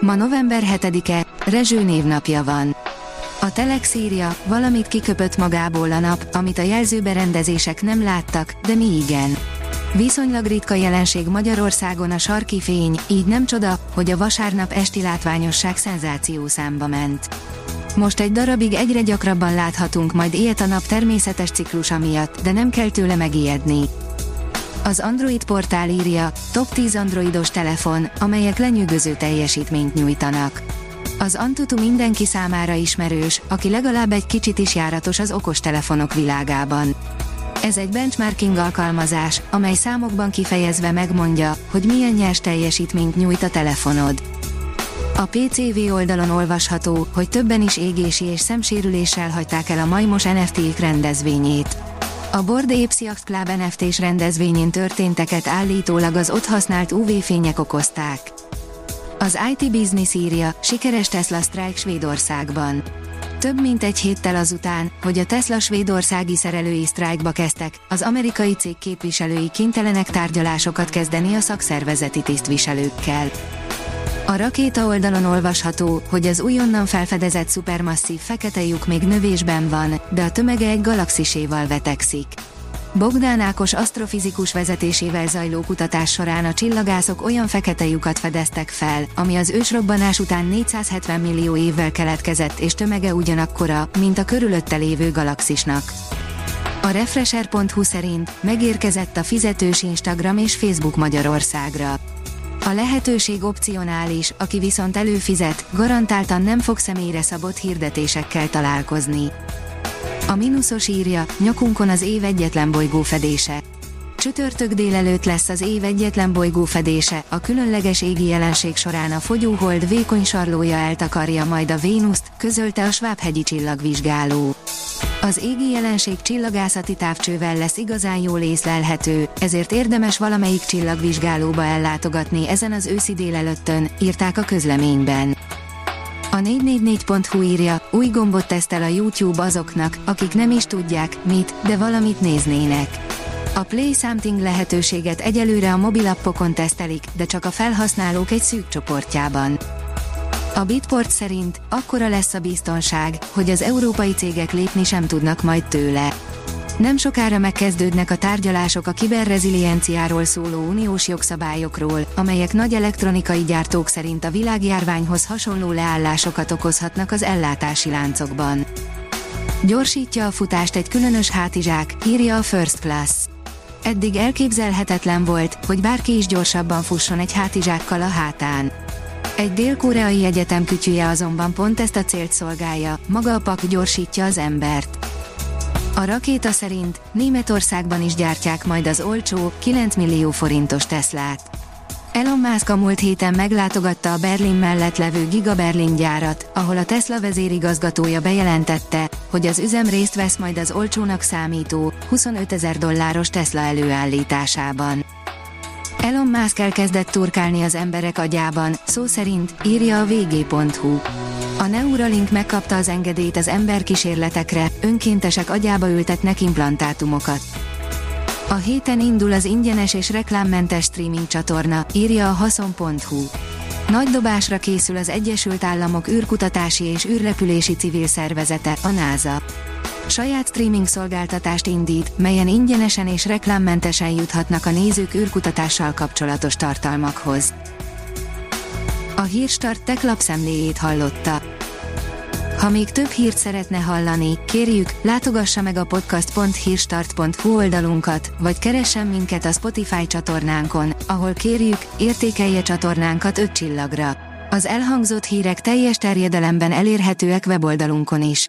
Ma november 7-e, Rezső névnapja van. A Telex írja, valamit kiköpött magából a nap, amit a jelzőberendezések nem láttak, de mi igen. Viszonylag ritka jelenség Magyarországon a sarki fény, így nem csoda, hogy a vasárnap esti látványosság számba ment. Most egy darabig egyre gyakrabban láthatunk majd ilyet a nap természetes ciklusa miatt, de nem kell tőle megijedni. Az Android portál írja, top 10 androidos telefon, amelyek lenyűgöző teljesítményt nyújtanak. Az Antutu mindenki számára ismerős, aki legalább egy kicsit is járatos az okostelefonok világában. Ez egy benchmarking alkalmazás, amely számokban kifejezve megmondja, hogy milyen nyers teljesítményt nyújt a telefonod. A PCV oldalon olvasható, hogy többen is égési és szemsérüléssel hagyták el a majmos NFT-k rendezvényét. A Board Apes Club NFT-s rendezvényén történteket állítólag az ott használt UV-fények okozták. Az IT Business írja, sikeres Tesla sztrájk Svédországban. Több mint egy héttel azután, hogy a Tesla svédországi szerelői sztrájkba kezdtek, az amerikai cég képviselői kénytelenek tárgyalásokat kezdeni a szakszervezeti tisztviselőkkel. A rakéta oldalon olvasható, hogy az újonnan felfedezett szupermasszív fekete lyuk még növésben van, de a tömege egy galaxiséval vetekszik. Bogdán Ákos asztrofizikus vezetésével zajló kutatás során a csillagászok olyan fekete lyukat fedeztek fel, ami az ősrobbanás után 470 millió évvel keletkezett és tömege ugyanakkora, mint a körülötte lévő galaxisnak. A Refresher.hu szerint megérkezett a fizetős Instagram és Facebook Magyarországra. A lehetőség opcionális, aki viszont előfizet, garantáltan nem fog személyre szabott hirdetésekkel találkozni. A mínuszos írja, nyakunkon az év egyetlen bolygó fedése. Csütörtök délelőtt lesz az év egyetlen bolygó fedése, a különleges égi jelenség során a fogyóhold vékony sarlója eltakarja majd a Vénuszt, közölte a Svábhegyi csillagvizsgáló. Az égi jelenség csillagászati távcsővel lesz igazán jól észlelhető, ezért érdemes valamelyik csillagvizsgálóba ellátogatni ezen az őszi délelőttön, írták a közleményben. A 444.hu írja, új gombot tesztel a YouTube azoknak, akik nem is tudják, mit, de valamit néznének. A Play Something lehetőséget egyelőre a mobilappokon tesztelik, de csak a felhasználók egy szűk csoportjában. A Bitport szerint akkora lesz a biztonság, hogy az európai cégek lépni sem tudnak majd tőle. Nem sokára megkezdődnek a tárgyalások a kiberrezilienciáról szóló uniós jogszabályokról, amelyek nagy elektronikai gyártók szerint a világjárványhoz hasonló leállásokat okozhatnak az ellátási láncokban. Gyorsítja a futást egy különös hátizsák, írja a First Class. Eddig elképzelhetetlen volt, hogy bárki is gyorsabban fusson egy hátizsákkal a hátán. Egy dél-koreai egyetem kütyüje azonban pont ezt a célt szolgálja, maga a pak gyorsítja az embert. A rakéta szerint Németországban is gyártják majd az olcsó, 9 millió forintos Teslát. Elon Musk a múlt héten meglátogatta a Berlin mellett levő Giga Berlin gyárat, ahol a Tesla vezérigazgatója bejelentette, hogy az üzem részt vesz majd az olcsónak számító, 25 ezer dolláros Tesla előállításában. Elon Musk elkezdett turkálni az emberek agyában, szó szerint, írja a vg.hu. A Neuralink megkapta az engedélyt az emberkísérletekre, önkéntesek agyába ültetnek implantátumokat. A héten indul az ingyenes és reklámmentes streaming csatorna, írja a haszon.hu. Nagy dobásra készül az Egyesült Államok űrkutatási és űrrepülési civil szervezete, a NASA. Saját streaming szolgáltatást indít, melyen ingyenesen és reklámmentesen juthatnak a nézők űrkutatással kapcsolatos tartalmakhoz. A Hírstart tech lapszemléjét hallotta. Ha még több hírt szeretne hallani, kérjük, látogassa meg a podcast.hírstart.hu oldalunkat, vagy keressen minket a Spotify csatornánkon, ahol kérjük, értékelje csatornánkat 5 csillagra. Az elhangzott hírek teljes terjedelemben elérhetőek weboldalunkon is.